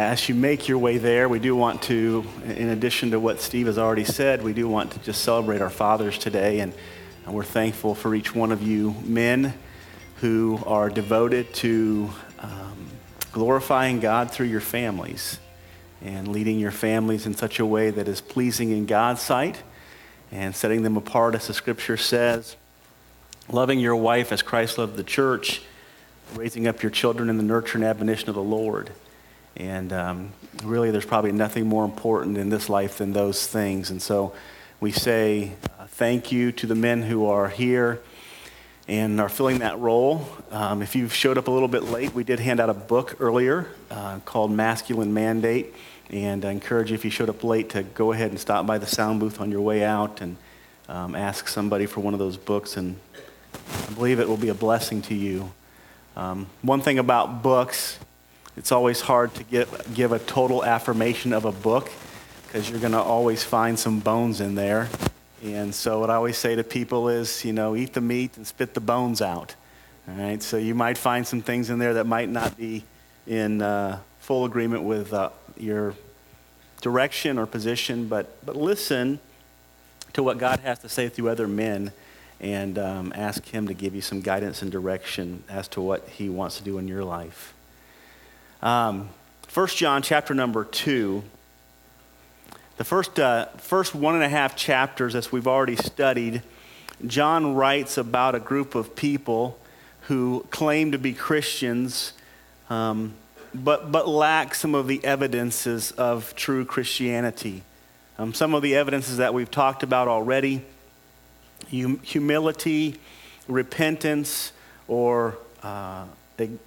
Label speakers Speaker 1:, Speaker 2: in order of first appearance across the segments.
Speaker 1: as you make your way there, we do want to, in addition to what Steve has already said, we do want to just celebrate our fathers today. And, we're thankful for each one of you men who are devoted to um, glorifying God through your families and leading your families in such a way that is pleasing in God's sight and setting them apart, as the scripture says. Loving your wife as Christ loved the church, raising up your children in the nurture and admonition of the Lord. And um, really, there's probably nothing more important in this life than those things. And so we say uh, thank you to the men who are here and are filling that role. Um, if you've showed up a little bit late, we did hand out a book earlier uh, called Masculine Mandate. And I encourage you, if you showed up late, to go ahead and stop by the sound booth on your way out and um, ask somebody for one of those books. And I believe it will be a blessing to you. Um, one thing about books, it's always hard to get, give a total affirmation of a book because you're going to always find some bones in there. And so, what I always say to people is, you know, eat the meat and spit the bones out. All right, so you might find some things in there that might not be in uh, full agreement with uh, your direction or position, but, but listen to what God has to say through other men and um, ask Him to give you some guidance and direction as to what He wants to do in your life. Um, 1 John chapter number 2. The first, uh, first one and a half chapters, as we've already studied, John writes about a group of people who claim to be Christians, um, but, but lack some of the evidences of true Christianity. Um, some of the evidences that we've talked about already hum- humility, repentance, or uh,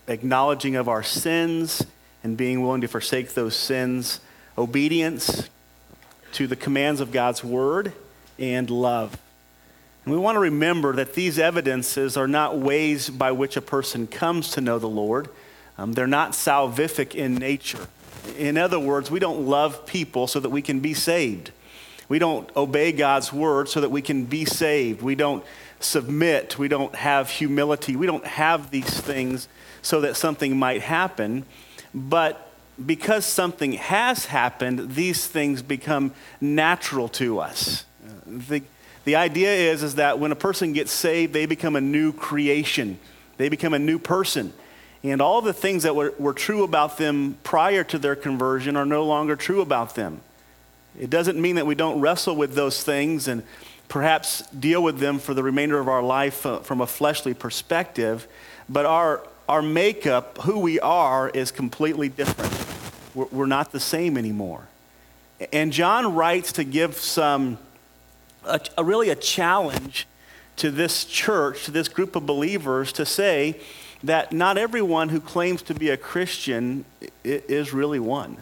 Speaker 1: acknowledging of our sins and being willing to forsake those sins, obedience to the commands of God's word, and love. And we want to remember that these evidences are not ways by which a person comes to know the Lord. Um, they're not salvific in nature. In other words, we don't love people so that we can be saved. We don't obey God's word so that we can be saved. We don't submit. We don't have humility. We don't have these things so that something might happen. But because something has happened, these things become natural to us. The, the idea is, is that when a person gets saved, they become a new creation, they become a new person. And all the things that were, were true about them prior to their conversion are no longer true about them. It doesn't mean that we don't wrestle with those things and perhaps deal with them for the remainder of our life uh, from a fleshly perspective, but our, our makeup, who we are, is completely different. We're, we're not the same anymore. And John writes to give some, a, a really a challenge to this church, to this group of believers, to say that not everyone who claims to be a Christian is really one.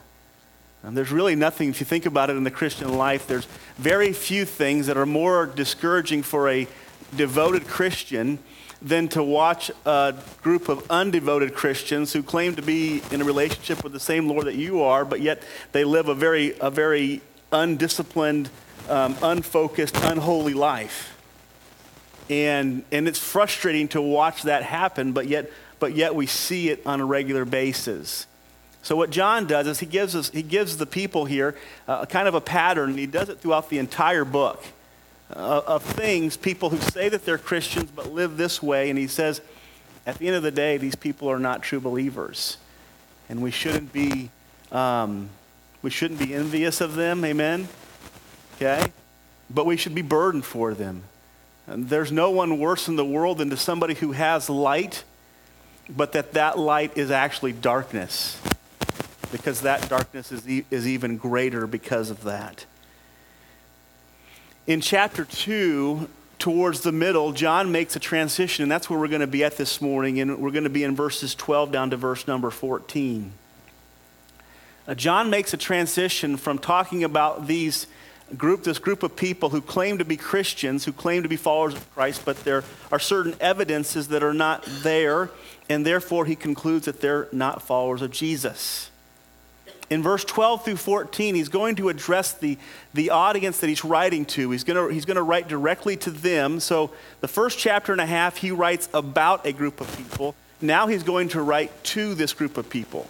Speaker 1: And there's really nothing, if you think about it in the Christian life, there's very few things that are more discouraging for a devoted Christian than to watch a group of undevoted Christians who claim to be in a relationship with the same Lord that you are, but yet they live a very, a very undisciplined, um, unfocused, unholy life. And, and it's frustrating to watch that happen, but yet, but yet we see it on a regular basis. So what John does is he gives us he gives the people here uh, kind of a pattern, and he does it throughout the entire book uh, of things people who say that they're Christians but live this way, and he says, at the end of the day, these people are not true believers, and we shouldn't be um, we shouldn't be envious of them. Amen. Okay, but we should be burdened for them. And there's no one worse in the world than to somebody who has light, but that that light is actually darkness because that darkness is, e- is even greater because of that. In chapter 2, towards the middle, John makes a transition, and that's where we're going to be at this morning, and we're going to be in verses 12 down to verse number 14. Uh, John makes a transition from talking about these group, this group of people who claim to be Christians, who claim to be followers of Christ, but there are certain evidences that are not there, and therefore he concludes that they're not followers of Jesus in verse 12 through 14, he's going to address the, the audience that he's writing to. He's going to, he's to write directly to them. So, the first chapter and a half, he writes about a group of people. Now, he's going to write to this group of people.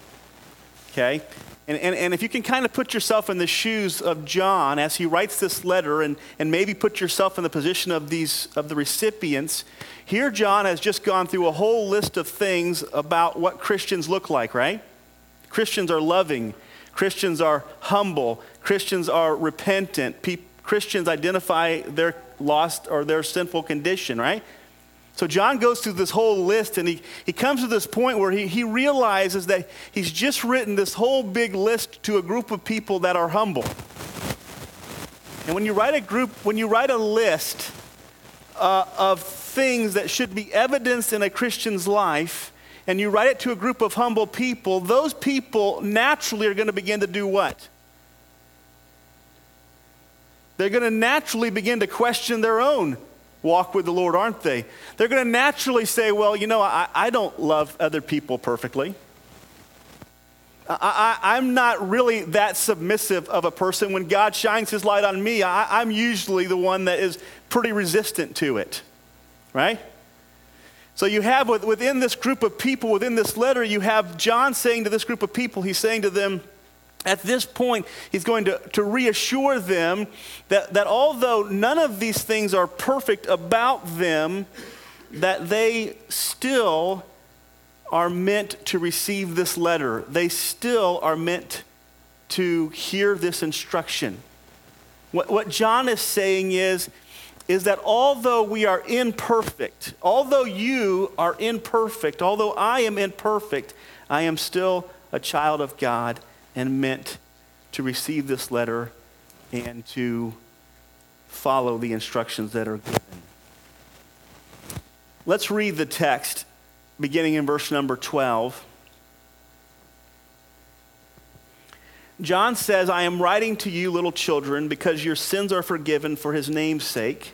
Speaker 1: Okay? And, and, and if you can kind of put yourself in the shoes of John as he writes this letter and, and maybe put yourself in the position of, these, of the recipients, here John has just gone through a whole list of things about what Christians look like, right? Christians are loving, Christians are humble, Christians are repentant, Pe- Christians identify their lost or their sinful condition, right? So John goes through this whole list and he, he comes to this point where he, he realizes that he's just written this whole big list to a group of people that are humble. And when you write a group, when you write a list uh, of things that should be evidenced in a Christian's life, and you write it to a group of humble people, those people naturally are going to begin to do what? They're going to naturally begin to question their own walk with the Lord, aren't they? They're going to naturally say, Well, you know, I, I don't love other people perfectly. I, am not really that submissive of a person. When God shines his light on me, I, I'm usually the one that is pretty resistant to it, right? So you have within this group of people, within this letter, you have John saying to this group of people, he's saying to them, at this point, he's going to, to reassure them that, that although none of these things are perfect about them, that they still are meant to receive this letter. They still are meant to hear this instruction. What, what John is saying is, is that although we are imperfect, although you are imperfect, although I am imperfect, I am still a child of God and meant to receive this letter and to follow the instructions that are given. Let's read the text beginning in verse number 12. John says, I am writing to you, little children, because your sins are forgiven for his name's sake.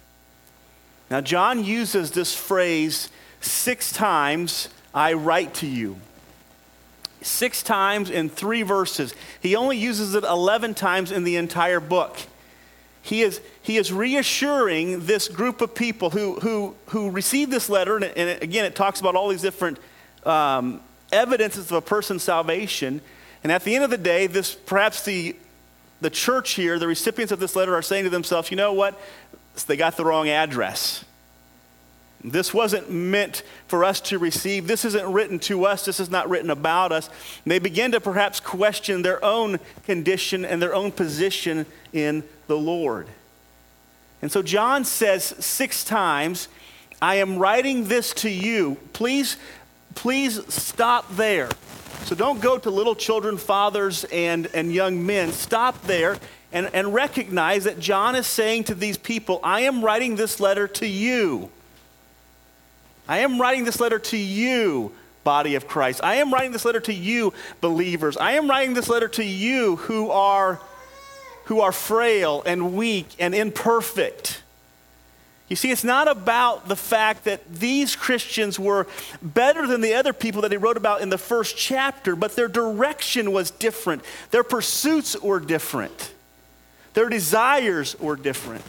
Speaker 1: Now, John uses this phrase six times I write to you six times in three verses. He only uses it 11 times in the entire book. He is, he is reassuring this group of people who, who, who received this letter, and, and again, it talks about all these different um, evidences of a person's salvation. And at the end of the day, this perhaps the, the church here, the recipients of this letter, are saying to themselves, you know what? They got the wrong address. This wasn't meant for us to receive. This isn't written to us. This is not written about us. And they begin to perhaps question their own condition and their own position in the Lord. And so John says six times, I am writing this to you. Please, please stop there. So don't go to little children, fathers, and, and young men. Stop there and, and recognize that John is saying to these people, I am writing this letter to you. I am writing this letter to you, body of Christ. I am writing this letter to you, believers. I am writing this letter to you who are, who are frail and weak and imperfect. You see, it's not about the fact that these Christians were better than the other people that he wrote about in the first chapter, but their direction was different. Their pursuits were different. Their desires were different.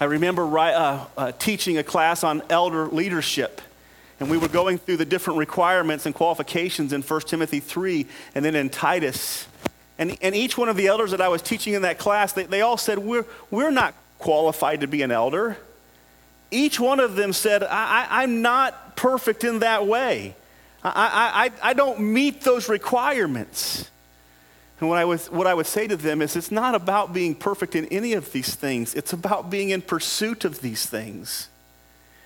Speaker 1: I remember uh, uh, teaching a class on elder leadership. And we were going through the different requirements and qualifications in 1 Timothy 3 and then in Titus. And, and each one of the elders that I was teaching in that class, they, they all said, we're, we're not qualified to be an elder. Each one of them said, I, am not perfect in that way. I, I, I, don't meet those requirements. And what I, was, what I would say to them is it's not about being perfect in any of these things, it's about being in pursuit of these things.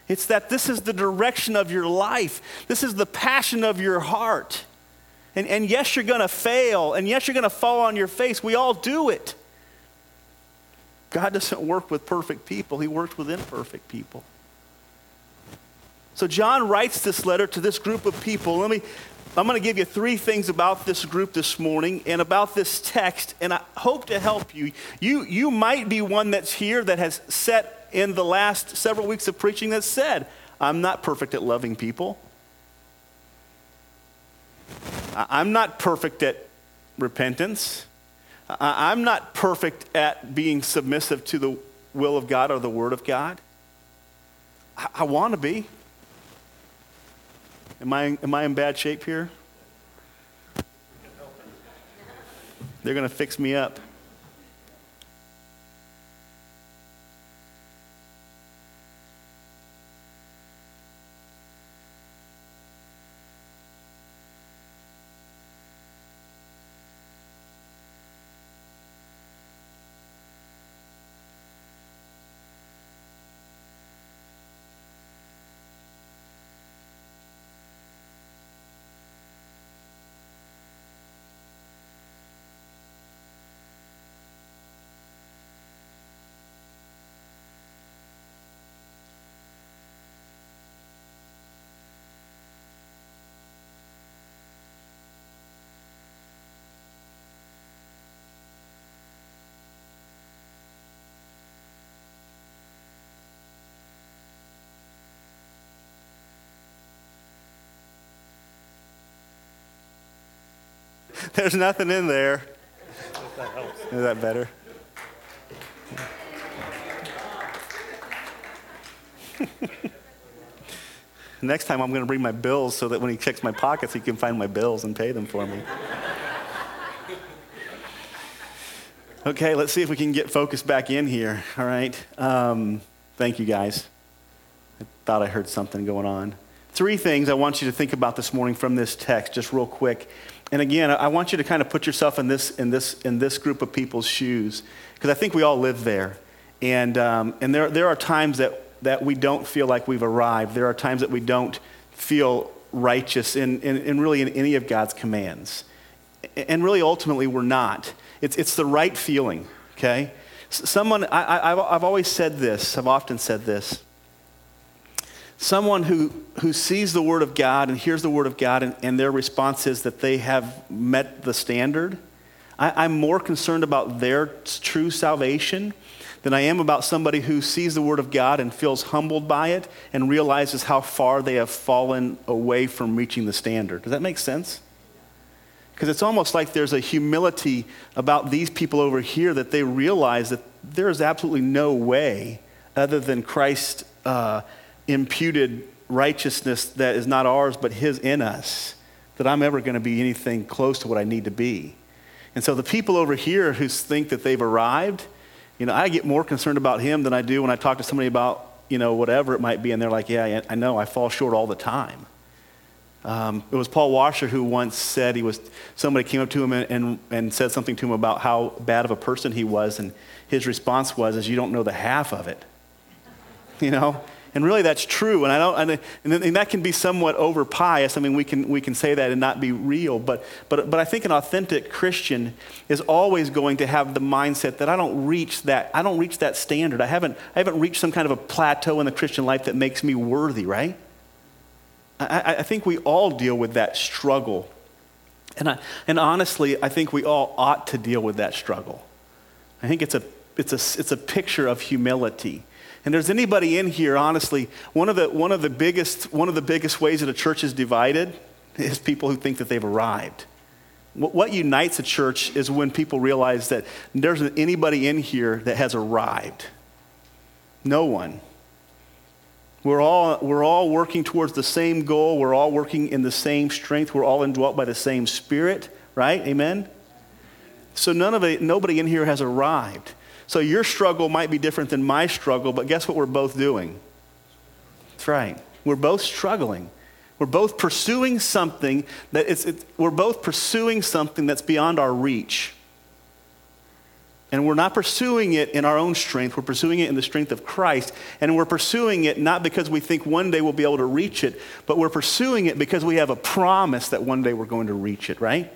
Speaker 1: It's that this is the direction of your life, this is the passion of your heart. And, and yes, you're going to fail, and yes, you're going to fall on your face. We all do it. God doesn't work with perfect people, He works with imperfect people. So John writes this letter to this group of people. Let me I'm going to give you three things about this group this morning and about this text, and I hope to help you. You, you might be one that's here that has set in the last several weeks of preaching that said, I'm not perfect at loving people. I'm not perfect at repentance. I'm not perfect at being submissive to the will of God or the Word of God. I, I want to be. Am I, am I in bad shape here? They're going to fix me up. There's nothing in there. Is that better? Next time I'm going to bring my bills so that when he checks my pockets, he can find my bills and pay them for me. okay, let's see if we can get focused back in here. All right. Um, thank you, guys. I thought I heard something going on. Three things I want you to think about this morning from this text, just real quick. And again, I want you to kind of put yourself in this, in this, in this group of people's shoes, because I think we all live there. And, um, and there, there are times that, that we don't feel like we've arrived. There are times that we don't feel righteous in, in, in really in any of God's commands. And really, ultimately, we're not. It's, it's the right feeling, okay? Someone, I, I, I've always said this, I've often said this someone who, who sees the Word of God and hears the Word of God, and, and their response is that they have met the standard, I, I'm more concerned about their true salvation than I am about somebody who sees the Word of God and feels humbled by it and realizes how far they have fallen away from reaching the standard. Does that make sense? Because it's almost like there's a humility about these people over here that they realize that there is absolutely no way other than Christ. Uh, imputed righteousness that is not ours but His in us, that I'm ever going to be anything close to what I need to be. And so the people over here who think that they've arrived, you know, I get more concerned about him than I do when I talk to somebody about, you know, whatever it might be, and they're like, yeah, I know, I fall short all the time. Um, it was Paul Washer who once said he was, somebody came up to him and, and, and said something to him about how bad of a person he was, and his response was, is you don't know the half of it. You know? And really, that's true. And, I don't, and, and that can be somewhat over pious. I mean, we can, we can say that and not be real. But, but, but I think an authentic Christian is always going to have the mindset that I don't reach that, I don't reach that standard. I haven't, I haven't reached some kind of a plateau in the Christian life that makes me worthy, right? I, I think we all deal with that struggle. And, I, and honestly, I think we all ought to deal with that struggle. I think it's a, it's a, it's a picture of humility. And there's anybody in here, honestly, one of the, one of the, biggest, one of the biggest ways that a church is divided is people who think that they've arrived. What, unites a church is when people realize that there's anybody in here that has arrived. No one. We're all, we're all working towards the same goal. We're all working in the same strength. We're all indwelt by the same spirit, right? Amen? So none of it, nobody in here has arrived. So your struggle might be different than my struggle, but guess what we're both doing? That's right. We're both struggling. We're both pursuing something that it's, it, we're both pursuing something that's beyond our reach. And we're not pursuing it in our own strength. We're pursuing it in the strength of Christ. And we're pursuing it not because we think one day we'll be able to reach it, but we're pursuing it because we have a promise that one day we're going to reach it, right?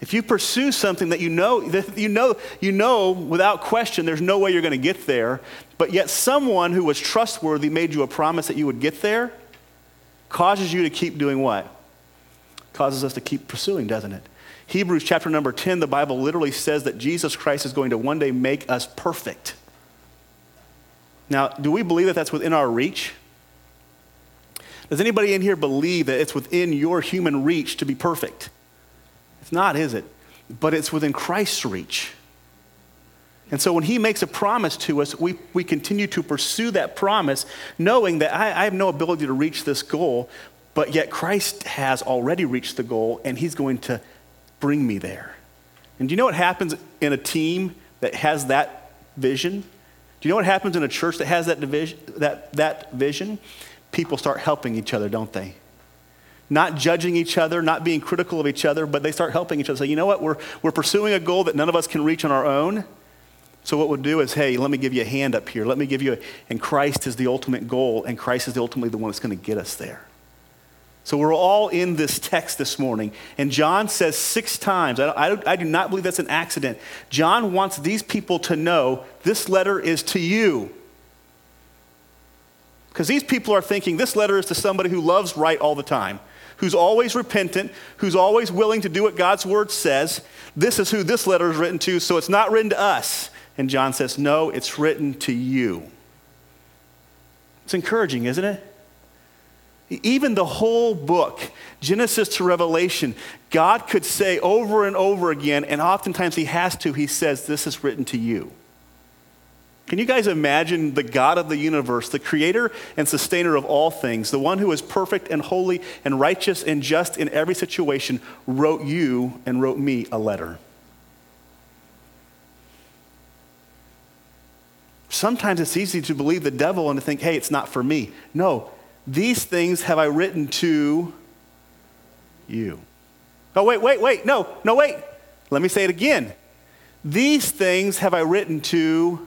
Speaker 1: If you pursue something that you know, that you know, you know without question there's no way you're going to get there, but yet someone who was trustworthy made you a promise that you would get there, causes you to keep doing what? Causes us to keep pursuing, doesn't it? Hebrews chapter number 10, the Bible literally says that Jesus Christ is going to one day make us perfect. Now, do we believe that that's within our reach? Does anybody in here believe that it's within your human reach to be perfect? It's not, is it? But it's within Christ's reach. And so when he makes a promise to us, we, we continue to pursue that promise, knowing that I, I have no ability to reach this goal, but yet Christ has already reached the goal and he's going to bring me there. And do you know what happens in a team that has that vision? Do you know what happens in a church that has that, division, that, that vision? People start helping each other, don't they? Not judging each other, not being critical of each other, but they start helping each other. Say, you know what? We're, we're pursuing a goal that none of us can reach on our own. So what we'll do is, hey, let me give you a hand up here. Let me give you a, and Christ is the ultimate goal, and Christ is ultimately the one that's going to get us there. So we're all in this text this morning. And John says six times, I, I, I, do not believe that's an accident. John wants these people to know this letter is to you. Because these people are thinking this letter is to somebody who loves right all the time, who's always repentant, who's always willing to do what God's word says. This is who this letter is written to, so it's not written to us. And John says, no, it's written to you. It's encouraging, isn't it? Even the whole book, Genesis to Revelation, God could say over and over again, and oftentimes He has to, He says, This is written to you. Can you guys imagine the God of the universe, the creator and sustainer of all things, the one who is perfect and holy and righteous and just in every situation, wrote you and wrote me a letter? Sometimes it's easy to believe the devil and to think, hey, it's not for me. No, these things have I written to you. Oh, wait, wait, wait. No, no, wait. Let me say it again. These things have I written to,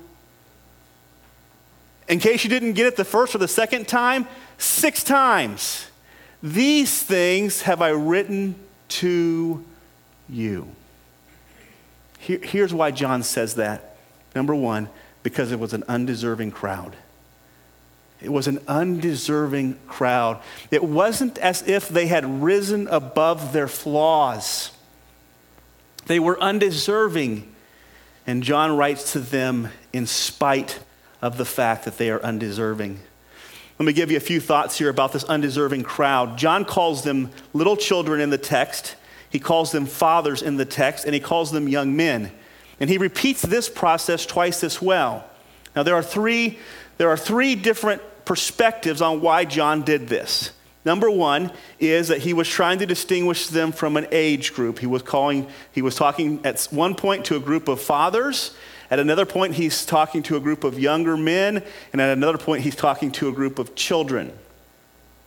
Speaker 1: in case you didn't get it the first or the second time, six times. These things have I written to you. Here, here's why John says that. Number one, because it was an undeserving crowd. It was an undeserving crowd. It wasn't as if they had risen above their flaws. They were undeserving. And John writes to them in spite of the fact that they are undeserving. Let me give you a few thoughts here about this undeserving crowd. John calls them little children in the text, he calls them fathers in the text, and he calls them young men. And he repeats this process twice as well. Now, there are three there are three different perspectives on why John did this. Number one is that he was trying to distinguish them from an age group. He was calling, he was talking at one point to a group of fathers. At another point, he's talking to a group of younger men. And at another point, he's talking to a group of children.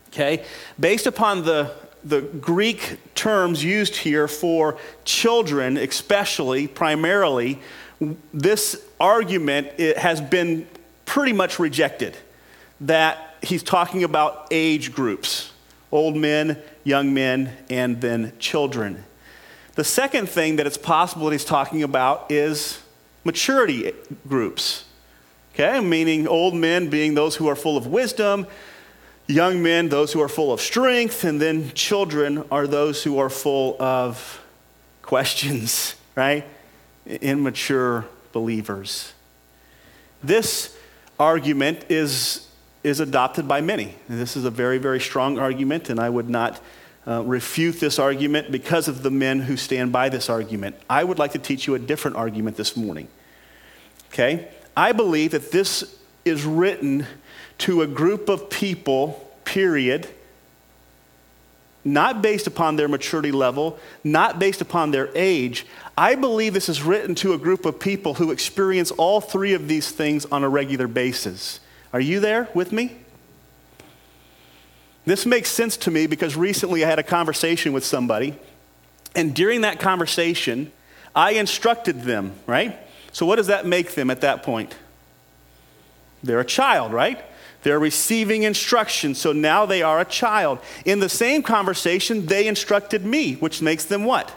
Speaker 1: Okay? Based upon the, the Greek terms used here for children, especially, primarily, this argument has been pretty much rejected that he's talking about age groups old men, young men, and then children. The second thing that it's possible that he's talking about is maturity groups. Okay, meaning old men being those who are full of wisdom, young men, those who are full of strength, and then children are those who are full of questions, right? Immature believers. This argument is, is adopted by many. This is a very, very strong argument, and I would not uh, refute this argument because of the men who stand by this argument. I would like to teach you a different argument this morning. Okay? I believe that this is written to a group of people, period, not based upon their maturity level, not based upon their age. I believe this is written to a group of people who experience all three of these things on a regular basis. Are you there with me? This makes sense to me because recently I had a conversation with somebody, and during that conversation, I instructed them, right? So, what does that make them at that point? They're a child, right? They're receiving instruction, so now they are a child. In the same conversation, they instructed me, which makes them what?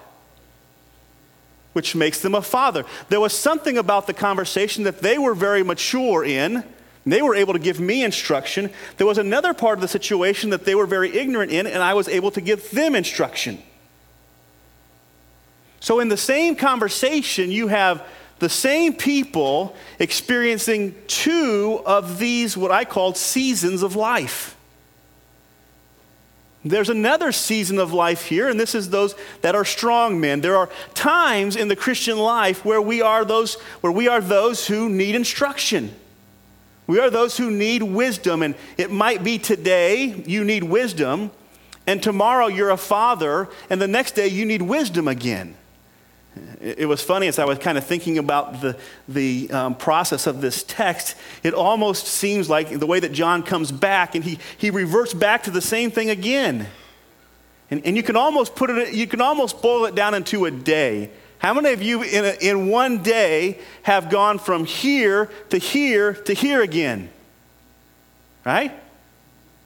Speaker 1: Which makes them a father. There was something about the conversation that they were very mature in They were able to give me instruction. There was another part of the situation that they were very ignorant in, and I was able to give them instruction. So, in the same conversation, you have the same people experiencing two of these, what I call seasons of life. There's another season of life here, and this is those that are strong men. There are times in the Christian life where we are those, where we are those who need instruction. We are those who need wisdom, and it might be today you need wisdom, and tomorrow you're a father, and the next day you need wisdom again. It was funny as I was kind of thinking about the, the um, process of this text. It almost seems like the way that John comes back and he, he reverts back to the same thing again. And, and you can almost put it, you can almost boil it down into a day. How many of you in, a, in one day have gone from here to here to here again? Right?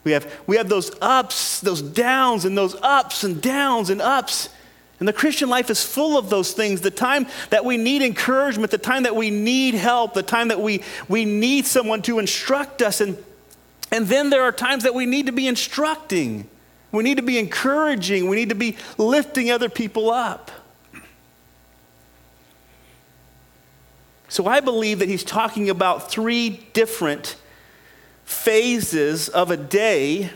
Speaker 1: We have, we have those ups, those downs, and those ups and downs and ups. And the Christian life is full of those things. The time that we need encouragement, the time that we need help, the time that we, we need someone to instruct us. And, and then there are times that we need to be instructing. We need to be encouraging. We need to be lifting other people up. So I believe that he's talking about three different phases of a day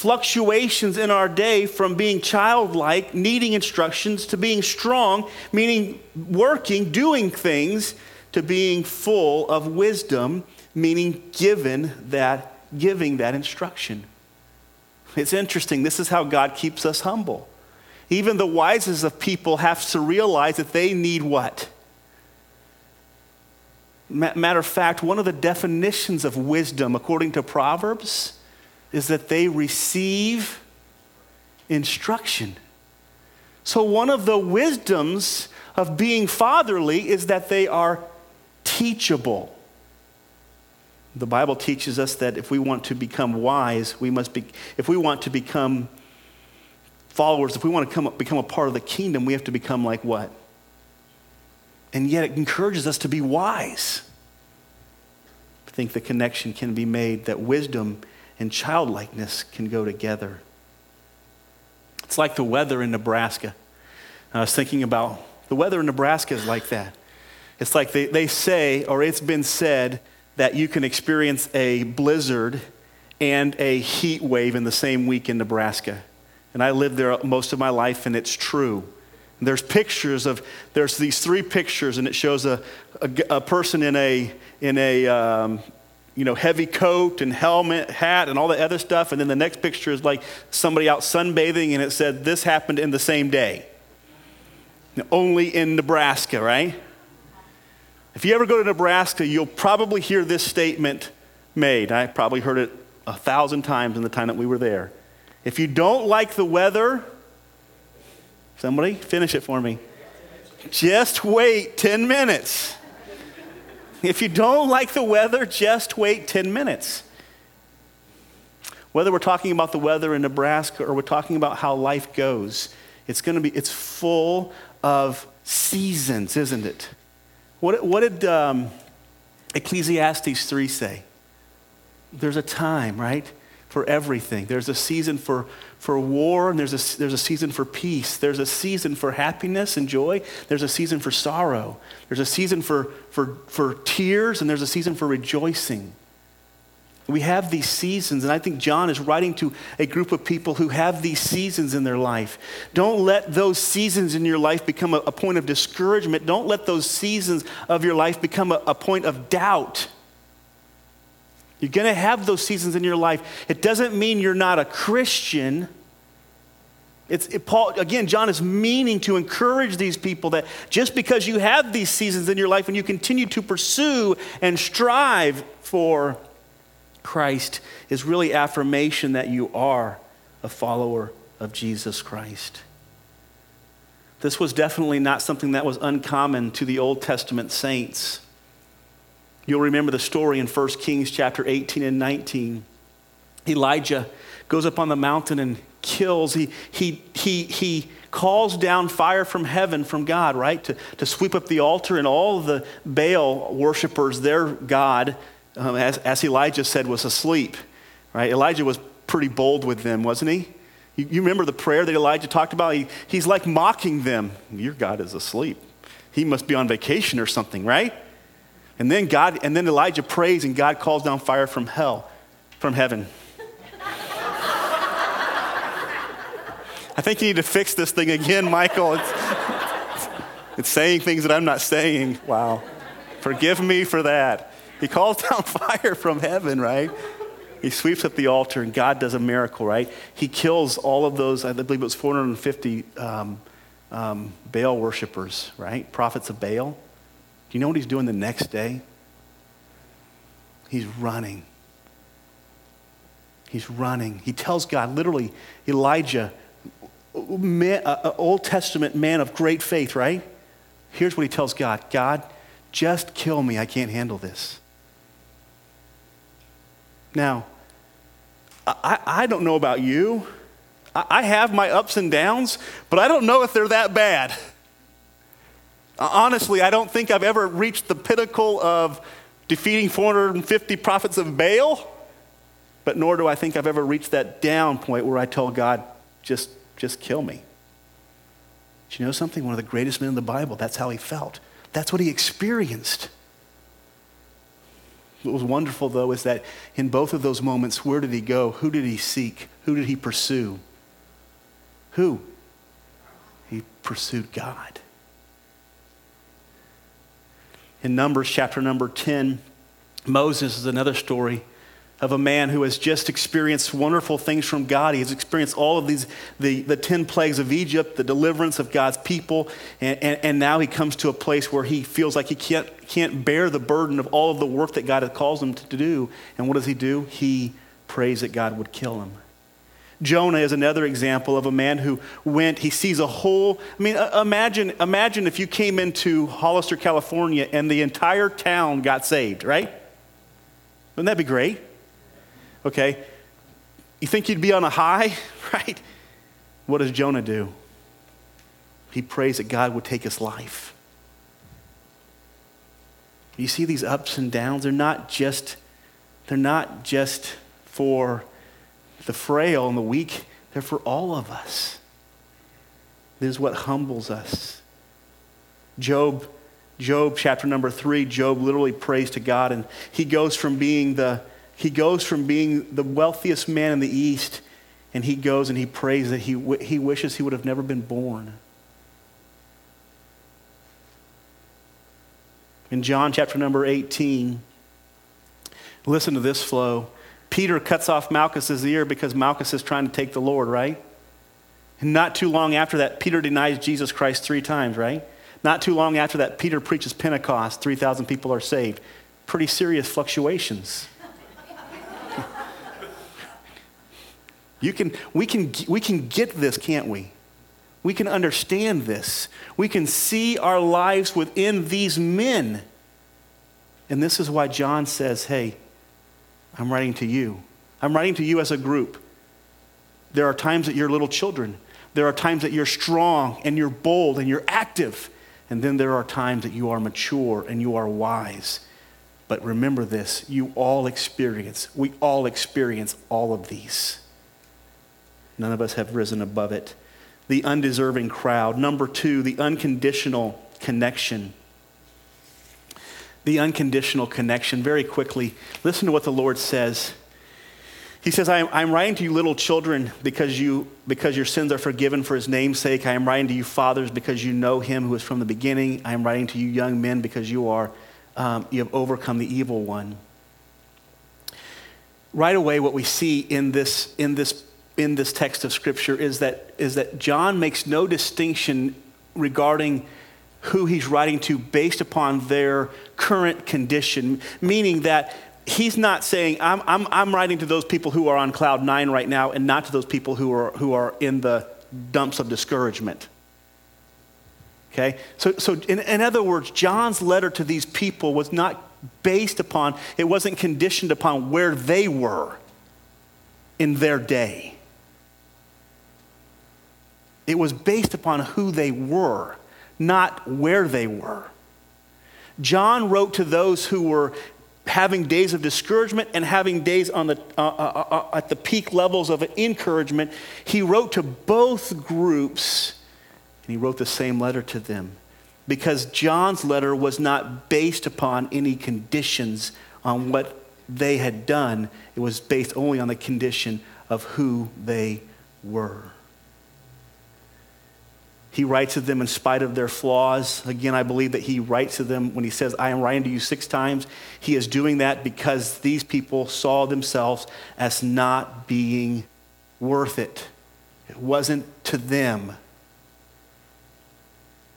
Speaker 1: fluctuations in our day from being childlike, needing instructions, to being strong, meaning working, doing things, to being full of wisdom, meaning given that, giving that instruction. It's interesting. This is how God keeps us humble. Even the wisest of people have to realize that they need what? Matter of fact, one of the definitions of wisdom, according to Proverbs, is that they receive instruction. So, one of the wisdoms of being fatherly is that they are teachable. The Bible teaches us that if we want to become wise, we must be, if we want to become followers, if we want to come, become a part of the kingdom, we have to become like what? And yet it encourages us to be wise. I think the connection can be made that wisdom and childlikeness can go together. It's like the weather in Nebraska. I was thinking about the weather in Nebraska is like that. It's like they, they say, or it's been said, that you can experience a blizzard and a heat wave in the same week in Nebraska. And I lived there most of my life, and it's true. There's pictures of, there's these three pictures, and it shows a, a, a person in a, in a um, you know, heavy coat and helmet, hat, and all the other stuff. And then the next picture is like somebody out sunbathing, and it said, This happened in the same day. Only in Nebraska, right? If you ever go to Nebraska, you'll probably hear this statement made. I probably heard it a thousand times in the time that we were there. If you don't like the weather, somebody finish it for me. Just wait 10 minutes. If you don't like the weather, just wait 10 minutes. Whether we're talking about the weather in Nebraska or we're talking about how life goes, it's going to be, it's full of seasons, isn't it? What, what did um, Ecclesiastes 3 say? There's a time, right, for everything. There's a season for for war and there's a, there's a season for peace. There's a season for happiness and joy. There's a season for sorrow. There's a season for, for, for tears and there's a season for rejoicing. We have these seasons, and I think John is writing to a group of people who have these seasons in their life. Don't let those seasons in your life become a, a point of discouragement. Don't let those seasons of your life become a, a point of doubt. You're going to have those seasons in your life. It doesn't mean you're not a Christian. It's, it, Paul, again, John is meaning to encourage these people that just because you have these seasons in your life and you continue to pursue and strive for Christ is really affirmation that you are a follower of Jesus Christ. This was definitely not something that was uncommon to the Old Testament saints. You'll remember the story in 1 Kings chapter 18 and 19. Elijah goes up on the mountain and kills. He, he, he, he calls down fire from heaven from God, right? To, to sweep up the altar and all the Baal worshipers, their God, um, as, as Elijah said, was asleep, right? Elijah was pretty bold with them, wasn't he? You, you remember the prayer that Elijah talked about? He, he's like mocking them. Your God is asleep. He must be on vacation or something, right? And then God, and then Elijah prays and God calls down fire from hell, from heaven. I think you need to fix this thing again, Michael. It's, it's saying things that I'm not saying. Wow. Forgive me for that. He calls down fire from heaven, right? He sweeps up the altar and God does a miracle, right? He kills all of those, I believe it was 450 um, um, Baal worshippers, right? Prophets of Baal. Do you know what he's doing the next day? He's running. He's running. He tells God, literally, Elijah, man, uh, Old Testament man of great faith, right? Here's what he tells God God, just kill me. I can't handle this. Now, I, I don't know about you. I, I have my ups and downs, but I don't know if they're that bad. Honestly, I don't think I've ever reached the pinnacle of defeating 450 prophets of Baal, but nor do I think I've ever reached that down point where I tell God, just, just kill me. Do you know something? One of the greatest men in the Bible, that's how he felt. That's what he experienced. What was wonderful, though, is that in both of those moments, where did he go? Who did he seek? Who did he pursue? Who? He pursued God. In Numbers chapter number 10, Moses is another story of a man who has just experienced wonderful things from God. He has experienced all of these, the, the 10 plagues of Egypt, the deliverance of God's people, and, and, and, now he comes to a place where he feels like he can't, can't bear the burden of all of the work that God has called him to do. And what does he do? He prays that God would kill him. Jonah is another example of a man who went, he sees a whole, I mean, uh, imagine, imagine if you came into Hollister, California, and the entire town got saved, right? Wouldn't that be great? Okay? You think you'd be on a high, right? What does Jonah do? He prays that God would take his life. You see these ups and downs, they're not just they're not just for the frail and the weak, they're for all of us. This is what humbles us. Job Job chapter number 3, Job literally prays to God and he goes from being the he goes from being the wealthiest man in the East, and he goes and he prays that he, he wishes he would have never been born. In John chapter number 18, listen to this flow. Peter cuts off Malchus's ear because Malchus is trying to take the Lord, right? And not too long after that, Peter denies Jesus Christ three times, right? Not too long after that, Peter preaches Pentecost. 3,000 people are saved. Pretty serious fluctuations. You can, we, can, we can get this, can't we? We can understand this. We can see our lives within these men. And this is why John says, Hey, I'm writing to you. I'm writing to you as a group. There are times that you're little children. There are times that you're strong and you're bold and you're active. And then there are times that you are mature and you are wise. But remember this you all experience, we all experience all of these. None of us have risen above it. The undeserving crowd. Number two, the unconditional connection. The unconditional connection. Very quickly, listen to what the Lord says. He says, I am, I'm writing to you, little children, because, you, because your sins are forgiven for his name's sake. I am writing to you, fathers, because you know him who is from the beginning. I am writing to you, young men, because you, are, um, you have overcome the evil one. Right away, what we see in this, in this in this text of Scripture is that, is that John makes no distinction regarding who he's writing to based upon their current condition, meaning that he's not saying, I'm, I'm, I'm writing to those people who are on cloud nine right now and not to those people who are, who are in the dumps of discouragement. Okay? So, so in, in other words, John's letter to these people was not based upon, it wasn't conditioned upon where they were in their day. It was based upon who they were, not where they were. John wrote to those who were having days of discouragement and having days on the, uh, uh, uh, at the peak levels of encouragement, he wrote to both groups and he wrote the same letter to them because John's letter was not based upon any conditions on what they had done, it was based only on the condition of who they were. He writes to them in spite of their flaws. Again, I believe that he writes to them when he says, I am writing to you six times. He is doing that because these people saw themselves as not being worth it. It wasn't to them.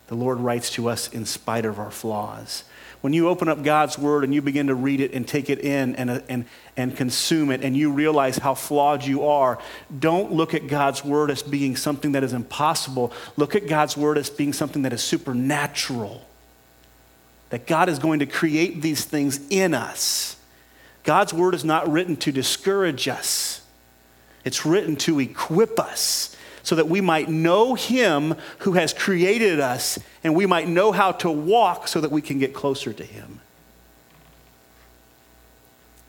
Speaker 1: The Lord writes to us in spite of our flaws. When you open up God's word and you begin to read it and take it in and, uh, and, and consume it, and you realize how flawed you are, don't look at God's word as being something that is impossible. Look at God's word as being something that is supernatural. That God is going to create these things in us. God's word is not written to discourage us, it's written to equip us so that we might know him who has created us and we might know how to walk so that we can get closer to him.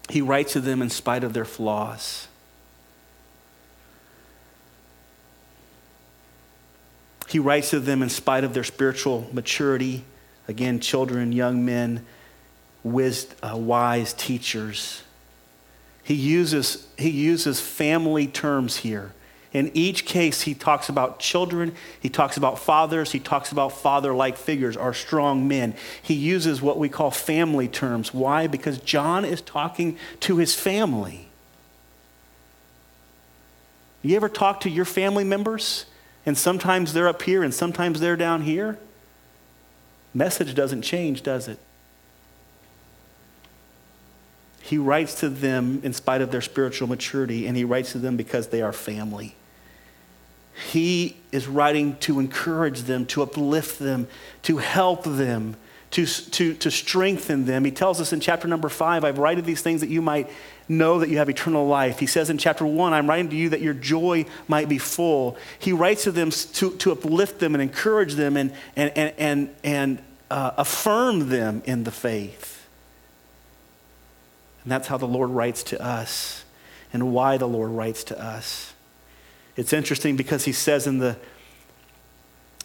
Speaker 1: He writes to them in spite of their flaws. He writes to them in spite of their spiritual maturity. Again, children, young men, wis- uh, wise teachers. He uses, he uses family terms here. In each case, he talks about children, he talks about fathers, he talks about father like figures, our strong men. He uses what we call family terms. Why? Because John is talking to his family. You ever talk to your family members? And sometimes they're up here and sometimes they're down here? Message doesn't change, does it? He writes to them in spite of their spiritual maturity, and he writes to them because they are family. He is writing to encourage them, to uplift them, to help them, to, to, to strengthen them. He tells us in chapter number five, I've written these things that you might know that you have eternal life. He says in chapter one, I'm writing to you that your joy might be full. He writes to them to, to uplift them and encourage them and, and, and, and, and uh, affirm them in the faith. And that's how the Lord writes to us and why the Lord writes to us. It's interesting because he says in the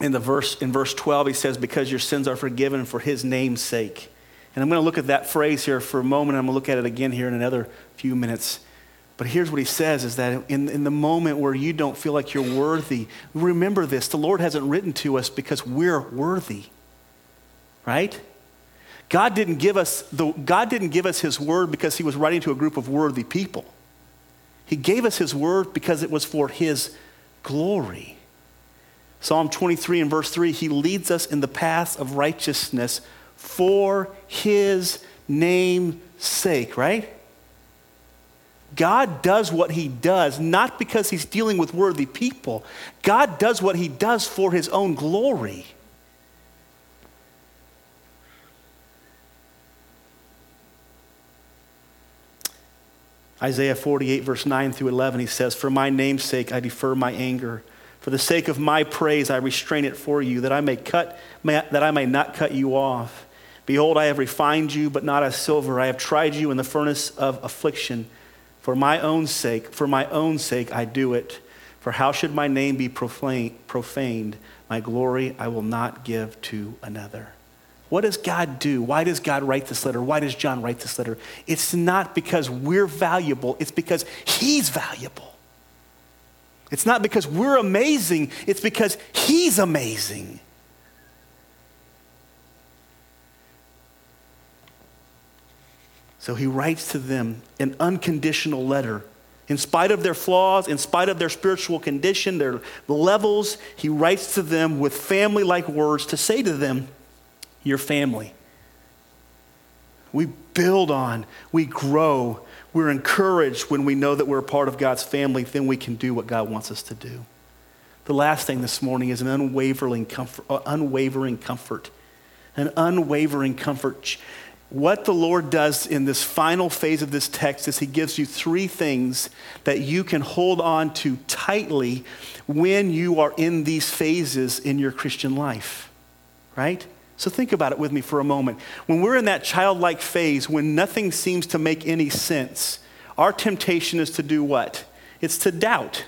Speaker 1: in the verse in verse 12 he says because your sins are forgiven for his name's sake. And I'm going to look at that phrase here for a moment. I'm going to look at it again here in another few minutes. But here's what he says is that in, in the moment where you don't feel like you're worthy, remember this the Lord hasn't written to us because we're worthy. Right? God didn't give us the, God didn't give us his word because he was writing to a group of worthy people. He gave us His word because it was for His glory. Psalm 23 and verse 3 He leads us in the paths of righteousness for His name's sake, right? God does what He does not because He's dealing with worthy people, God does what He does for His own glory. Isaiah 48, verse 9 through 11, he says, For my name's sake I defer my anger. For the sake of my praise I restrain it for you, that I may cut, that I may not cut you off. Behold, I have refined you, but not as silver. I have tried you in the furnace of affliction. For my own sake, for my own sake I do it. For how should my name be profaned? My glory I will not give to another. What does God do? Why does God write this letter? Why does John write this letter? It's not because we're valuable, it's because He's valuable. It's not because we're amazing, it's because He's amazing. So he writes to them an unconditional letter. In spite of their flaws, in spite of their spiritual condition, their levels, he writes to them with family like words to say to them, you're family. We build on, we grow, we're encouraged when we know that we're a part of God's family, then we can do what God wants us to do. The last thing this morning is an unwavering comfort, uh, unwavering comfort. An unwavering comfort. What the Lord does in this final phase of this text is He gives you three things that you can hold on to tightly when you are in these phases in your Christian life, right? So think about it with me for a moment. When we're in that childlike phase, when nothing seems to make any sense, our temptation is to do what? It's to doubt.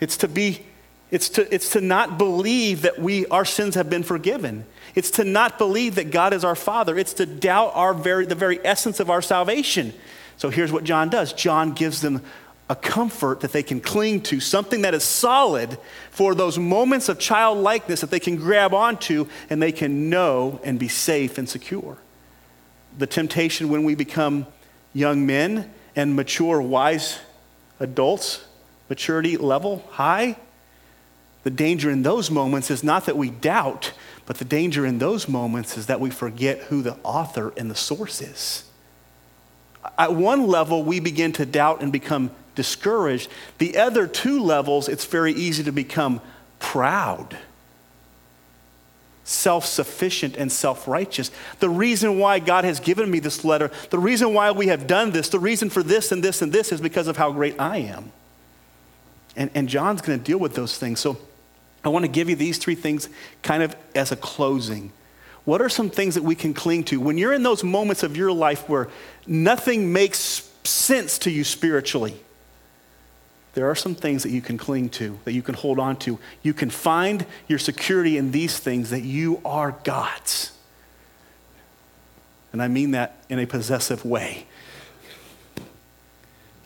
Speaker 1: It's to be it's to, it's to not believe that we, our sins have been forgiven. It's to not believe that God is our Father. It's to doubt our very, the very essence of our salvation. So here's what John does John gives them a comfort that they can cling to, something that is solid for those moments of childlikeness that they can grab onto and they can know and be safe and secure. The temptation when we become young men and mature, wise adults, maturity level high, the danger in those moments is not that we doubt, but the danger in those moments is that we forget who the author and the source is. At one level, we begin to doubt and become discouraged. The other two levels, it's very easy to become proud, self sufficient, and self righteous. The reason why God has given me this letter, the reason why we have done this, the reason for this and this and this is because of how great I am. And, and John's going to deal with those things. So I want to give you these three things kind of as a closing. What are some things that we can cling to? When you're in those moments of your life where nothing makes sense to you spiritually, there are some things that you can cling to, that you can hold on to. You can find your security in these things that you are God's. And I mean that in a possessive way.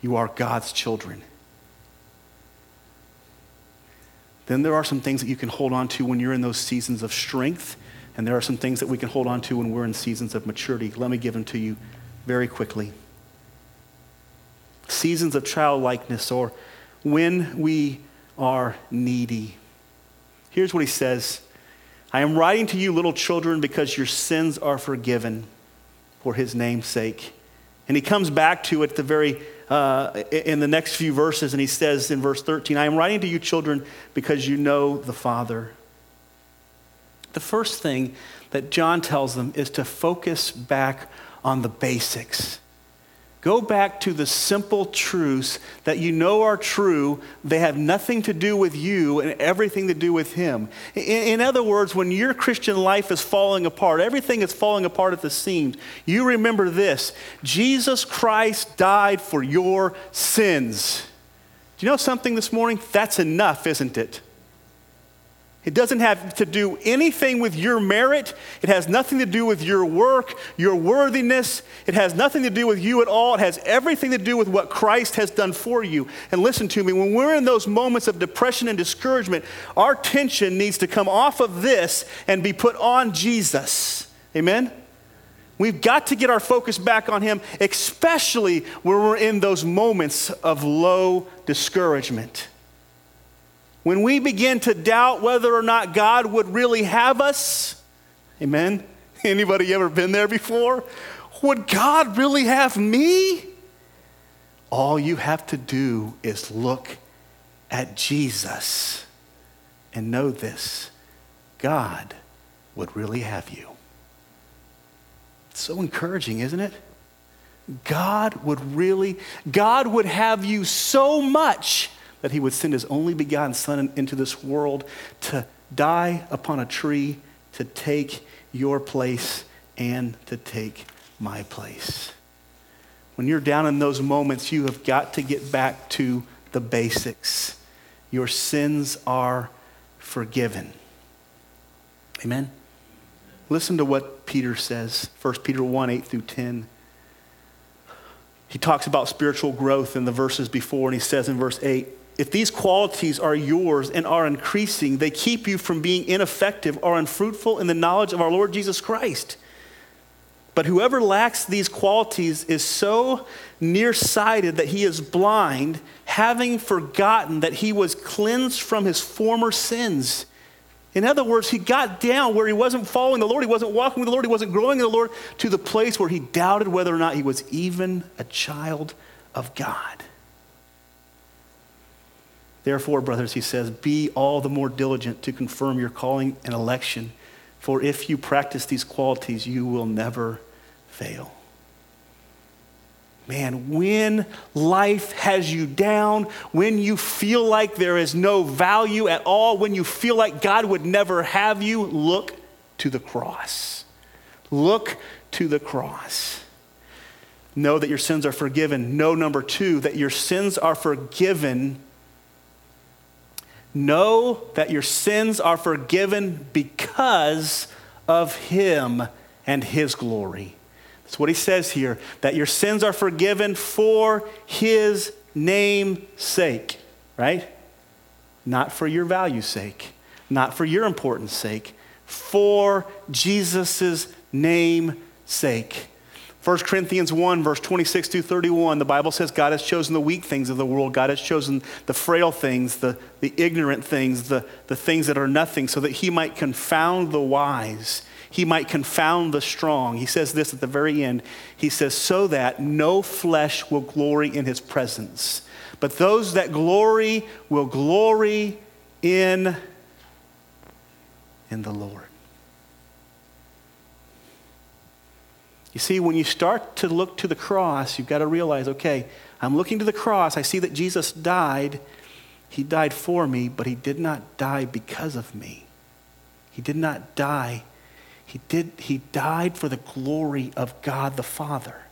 Speaker 1: You are God's children. Then there are some things that you can hold on to when you're in those seasons of strength, and there are some things that we can hold on to when we're in seasons of maturity. Let me give them to you very quickly. Seasons of childlikeness, or when we are needy. Here's what he says I am writing to you, little children, because your sins are forgiven for his name's sake. And he comes back to it the very uh, in the next few verses, and he says in verse 13, I am writing to you, children, because you know the Father. The first thing that John tells them is to focus back on the basics. Go back to the simple truths that you know are true. They have nothing to do with you and everything to do with Him. In, in, other words, when your Christian life is falling apart, everything is falling apart at the seams, you remember this Jesus Christ died for your sins. Do you know something this morning? That's enough, isn't it? It doesn't have to do anything with your merit. It has nothing to do with your work, your worthiness. It has nothing to do with you at all. It has everything to do with what Christ has done for you. And listen to me, when we're in those moments of depression and discouragement, our tension needs to come off of this and be put on Jesus. Amen? We've got to get our focus back on Him, especially when we're in those moments of low discouragement. When we begin to doubt whether or not God would really have us, amen? Anybody ever been there before? Would God really have me? All you have to do is look at Jesus and know this God would really have you. It's so encouraging, isn't it? God would really, God would have you so much that he would send his only begotten Son into this world to die upon a tree to take your place and to take my place. When you're down in those moments, you have got to get back to the basics. Your sins are forgiven. Amen? Listen to what Peter says, 1 Peter 1 8 through 10. He talks about spiritual growth in the verses before, and he says in verse 8, if these qualities are yours and are increasing, they keep you from being ineffective or unfruitful in the knowledge of our Lord Jesus Christ. But whoever lacks these qualities is so nearsighted that he is blind, having forgotten that he was cleansed from his former sins. In other words, he got down where he wasn't following the Lord, he wasn't walking with the Lord, he wasn't growing in the Lord, to the place where he doubted whether or not he was even a child of God. Therefore, brothers, he says, be all the more diligent to confirm your calling and election, for if you practice these qualities, you will never fail. Man, when life has you down, when you feel like there is no value at all, when you feel like God would never have you, look to the cross. Look to the cross. Know that your sins are forgiven. Know, number two, that your sins are forgiven. Know that your sins are forgiven because of Him and His glory. That's what He says here, that your sins are forgiven for His name's sake, right? Not for your value's sake, not for your importance sake, for Jesus' name's sake. 1 Corinthians 1, verse 26 through 31, the Bible says God has chosen the weak things of the world. God has chosen the frail things, the, the ignorant things, the, the things that are nothing, so that he might confound the wise. He might confound the strong. He says this at the very end. He says, so that no flesh will glory in his presence. But those that glory will glory in, in the Lord. You see, when you start to look to the cross, you've got to realize okay, I'm looking to the cross. I see that Jesus died. He died for me, but he did not die because of me. He did not die. He, did, he died for the glory of God the Father.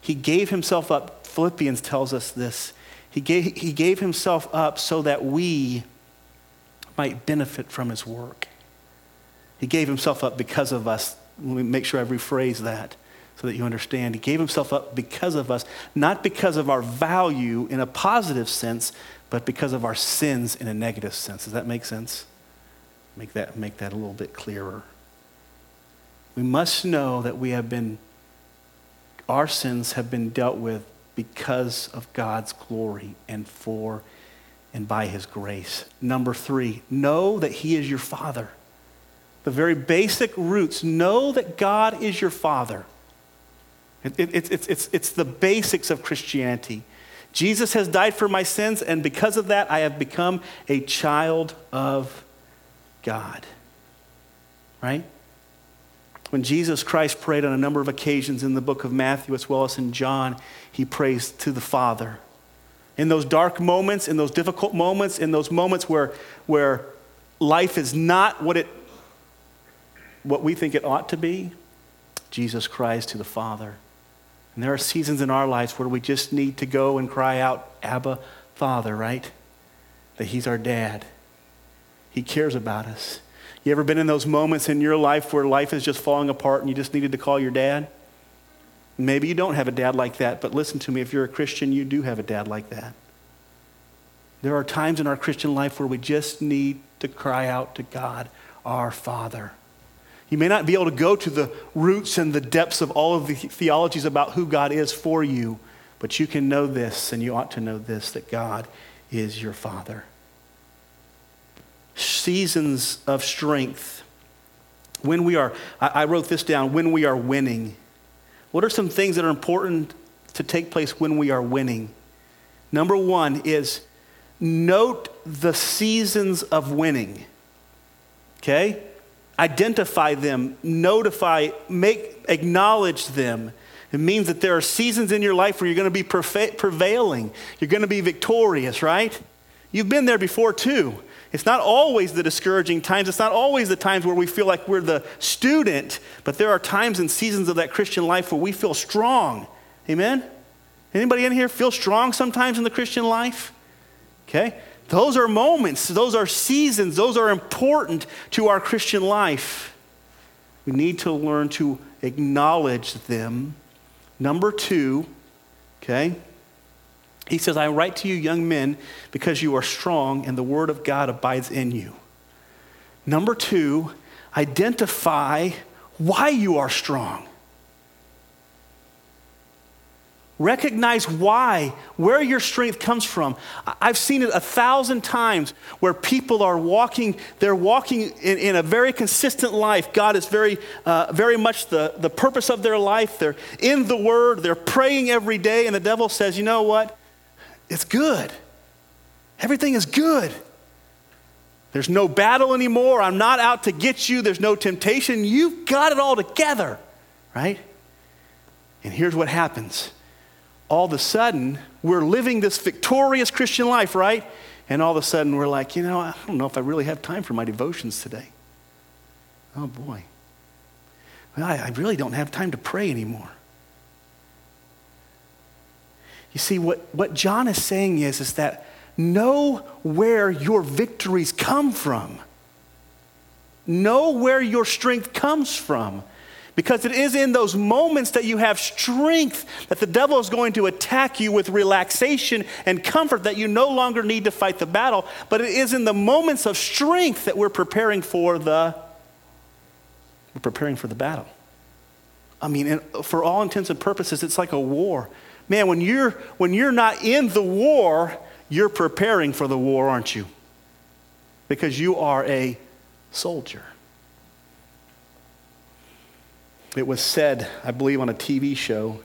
Speaker 1: He gave himself up. Philippians tells us this. He gave, he gave himself up so that we might benefit from his work. He gave himself up because of us. Let me make sure I rephrase that so that you understand. He gave himself up because of us, not because of our value in a positive sense, but because of our sins in a negative sense. Does that make sense? Make that, make that a little bit clearer. We must know that we have been, our sins have been dealt with because of God's glory and for and by his grace. Number three, know that he is your father. The very basic roots, know that God is your father. It, it, it's, it's, it's the basics of Christianity. Jesus has died for my sins, and because of that, I have become a child of God. Right? When Jesus Christ prayed on a number of occasions in the book of Matthew as well as in John, he prays to the Father. In those dark moments, in those difficult moments, in those moments where, where life is not what, it, what we think it ought to be, Jesus cries to the Father. And there are seasons in our lives where we just need to go and cry out, Abba, Father, right? That He's our dad. He cares about us. You ever been in those moments in your life where life is just falling apart and you just needed to call your dad? Maybe you don't have a dad like that, but listen to me. If you're a Christian, you do have a dad like that. There are times in our Christian life where we just need to cry out to God, our Father. You may not be able to go to the roots and the depths of all of the theologies about who God is for you, but you can know this, and you ought to know this that God is your Father. Seasons of strength. When we are, I wrote this down, when we are winning. What are some things that are important to take place when we are winning? Number one is note the seasons of winning. Okay? Identify them, notify, make, acknowledge them. It means that there are seasons in your life where you're going to be prevailing. You're going to be victorious, right? You've been there before too. It's not always the discouraging times. It's not always the times where we feel like we're the student, but there are times and seasons of that Christian life where we feel strong. Amen? Anybody in here feel strong sometimes in the Christian life? Okay? Those are moments, those are seasons, those are important to our Christian life. We need to learn to acknowledge them. Number two, okay, he says, I write to you, young men, because you are strong and the word of God abides in you. Number two, identify why you are strong. Recognize why, where your strength comes from. I've seen it a thousand times where people are walking, they're walking in, in a very consistent life. God is very, uh, very much the, the purpose of their life. They're in the Word, they're praying every day, and the devil says, you know what? It's good. Everything is good. There's no battle anymore. I'm not out to get you. There's no temptation. You've got it all together, right? And here's what happens all of a sudden, we're living this victorious Christian life, right? And all of a sudden, we're like, you know, I don't know if I really have time for my devotions today. Oh boy. well, I really don't have time to pray anymore. You see, what, what John is saying is, is that know where your victories come from. Know where your strength comes from. Because it is in those moments that you have strength that the devil is going to attack you with relaxation and comfort that you no longer need to fight the battle. But it is in the moments of strength that we're preparing for the we're preparing for the battle. I mean, for all intents and purposes, it's like a war. Man, when you're when you're not in the war, you're preparing for the war, aren't you? Because you are a soldier. It was said, I believe, on a TV show,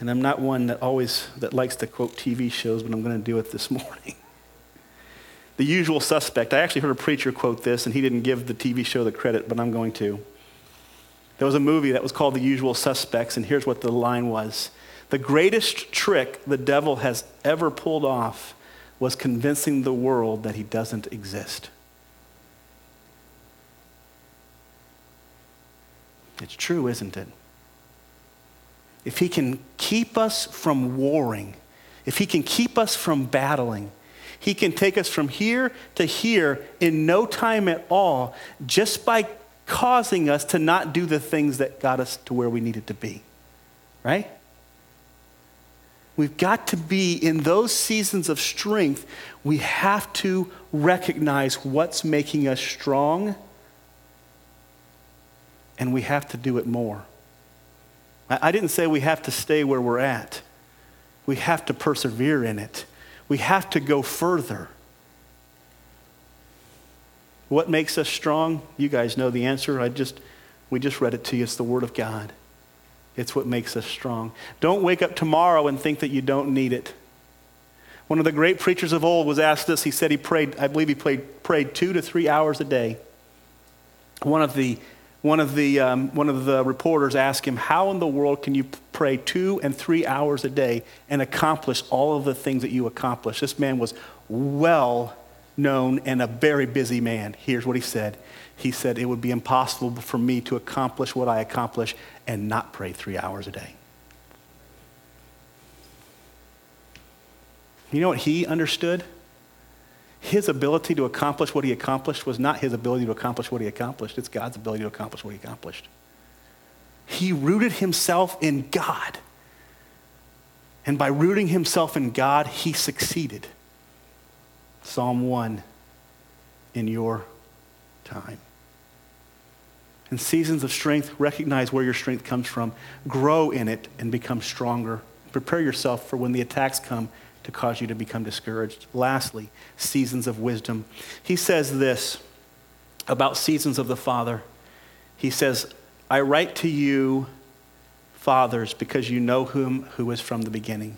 Speaker 1: and I'm not one that always that likes to quote TV shows, but I'm going to do it this morning. the usual suspect. I actually heard a preacher quote this, and he didn't give the TV show the credit, but I'm going to. There was a movie that was called The Usual Suspects, and here's what the line was The greatest trick the devil has ever pulled off was convincing the world that he doesn't exist. It's true, isn't it? If he can keep us from warring, if he can keep us from battling, he can take us from here to here in no time at all just by causing us to not do the things that got us to where we needed to be. Right? We've got to be in those seasons of strength, we have to recognize what's making us strong and we have to do it more. I didn't say we have to stay where we're at. We have to persevere in it. We have to go further. What makes us strong? You guys know the answer. I just we just read it to you. It's the word of God. It's what makes us strong. Don't wake up tomorrow and think that you don't need it. One of the great preachers of old was asked this. He said he prayed, I believe he prayed, prayed two to three hours a day. One of the one of the, um, one of the reporters asked him, How in the world can you pray two and three hours a day and accomplish all of the things that you accomplish? This man was well known and a very busy man. Here's what he said He said, It would be impossible for me to accomplish what I accomplish and not pray three hours a day. You know what he understood? His ability to accomplish what he accomplished was not his ability to accomplish what he accomplished, it's God's ability to accomplish what he accomplished. He rooted himself in God. And by rooting himself in God, he succeeded. Psalm 1 in your time. In seasons of strength, recognize where your strength comes from, grow in it, and become stronger. Prepare yourself for when the attacks come to cause you to become discouraged. Lastly, seasons of wisdom. He says this about seasons of the Father. He says, I write to you, fathers, because you know whom who is from the beginning.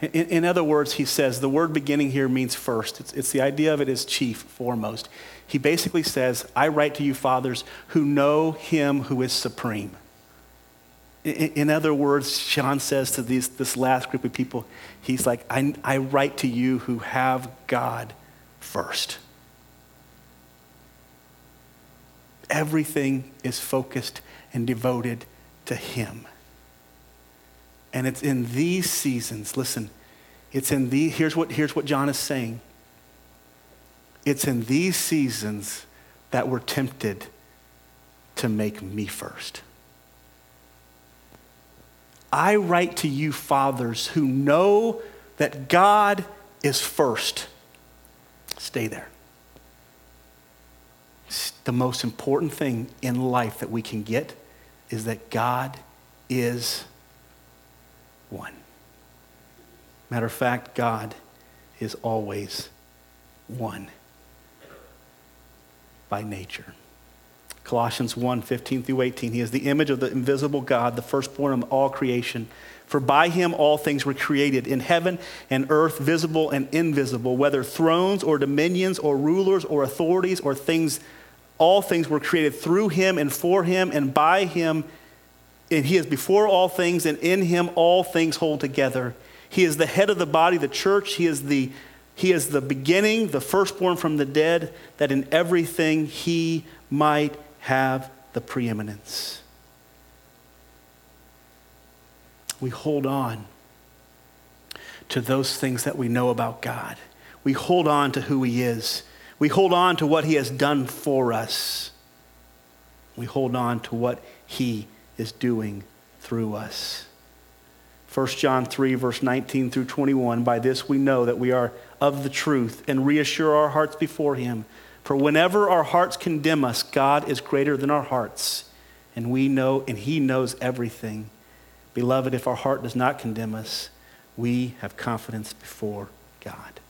Speaker 1: In, in other words, he says the word beginning here means first. It's, it's the idea of it is chief, foremost. He basically says, I write to you, fathers, who know him who is supreme. In other words, John says to these, this last group of people, he's like, I, I write to you who have God first. Everything is focused and devoted to Him. And it's in these seasons, listen, it's in the, here's what, here's what John is saying. It's in these seasons that we're tempted to make me first. I write to you, fathers, who know that God is first. Stay there. The most important thing in life that we can get is that God is one. Matter of fact, God is always one by nature. Colossians 1 15 through 18. He is the image of the invisible God, the firstborn of all creation. For by him all things were created in heaven and earth, visible and invisible, whether thrones or dominions or rulers or authorities or things, all things were created through him and for him and by him. And he is before all things, and in him all things hold together. He is the head of the body, the church. He is the, he is the beginning, the firstborn from the dead, that in everything he might have the preeminence. we hold on to those things that we know about God. We hold on to who He is. We hold on to what He has done for us. We hold on to what He is doing through us. 1 John 3, verse 19 through 21. By this we know that we are of the truth and reassure our hearts before Him. For whenever our hearts condemn us, God is greater than our hearts, and we know, and He knows everything. Beloved, if our heart does not condemn us, we have confidence before God.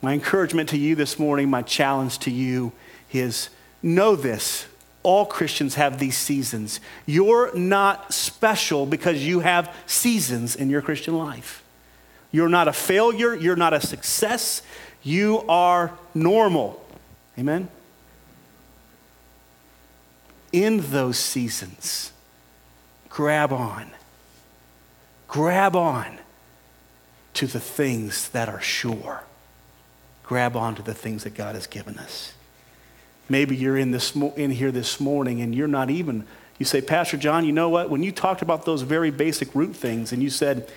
Speaker 1: My encouragement to you this morning, my challenge to you is know this. All Christians have these seasons. You're not special because you have seasons in your Christian life. You're not a failure. You're not a success. You are normal. Amen? In those seasons, grab on. Grab on to the things that are sure. Grab on to the things that God has given us. Maybe you're in, this, in here this morning and you're not even, you say, Pastor John, you know what? When you talked about those very basic root things and you said,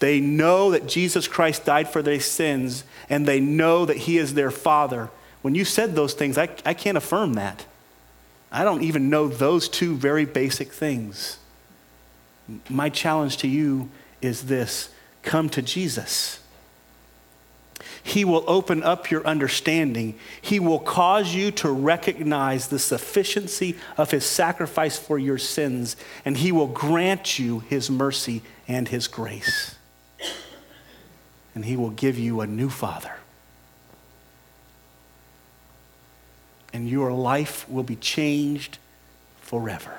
Speaker 1: they know that Jesus Christ died for their sins and they know that He is their Father. When you said those things, I, I can't affirm that. I don't even know those two very basic things. My challenge to you is this come to Jesus. He will open up your understanding. He will cause you to recognize the sufficiency of his sacrifice for your sins, and he will grant you his mercy and his grace. And he will give you a new father. And your life will be changed forever.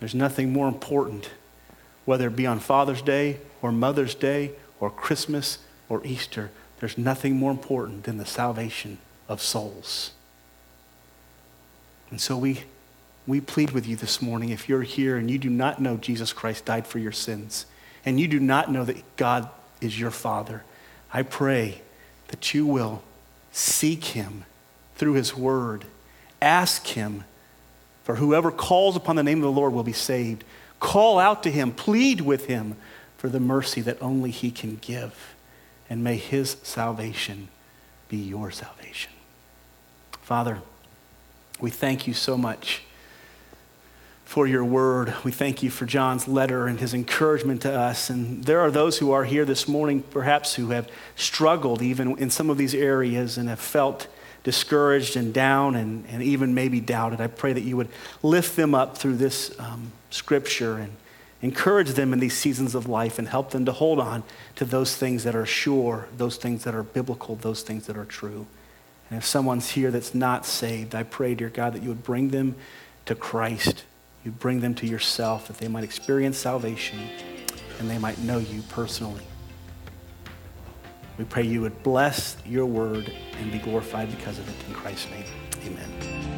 Speaker 1: There's nothing more important, whether it be on Father's Day or Mother's Day or Christmas or Easter. There's nothing more important than the salvation of souls. And so we, we plead with you this morning if you're here and you do not know Jesus Christ died for your sins, and you do not know that God is your Father, I pray that you will seek Him through His Word. Ask Him for whoever calls upon the name of the Lord will be saved. Call out to him, plead with him for the mercy that only he can give. And may his salvation be your salvation. Father, we thank you so much for your word. We thank you for John's letter and his encouragement to us. And there are those who are here this morning, perhaps, who have struggled even in some of these areas and have felt discouraged and down and, and even maybe doubted, I pray that you would lift them up through this um, scripture and encourage them in these seasons of life and help them to hold on to those things that are sure, those things that are biblical, those things that are true. And if someone's here that's not saved, I pray, dear God, that you would bring them to Christ. You'd bring them to yourself, that they might experience salvation and they might know you personally. We pray you would bless your word and be glorified because of it. In Christ's name, amen.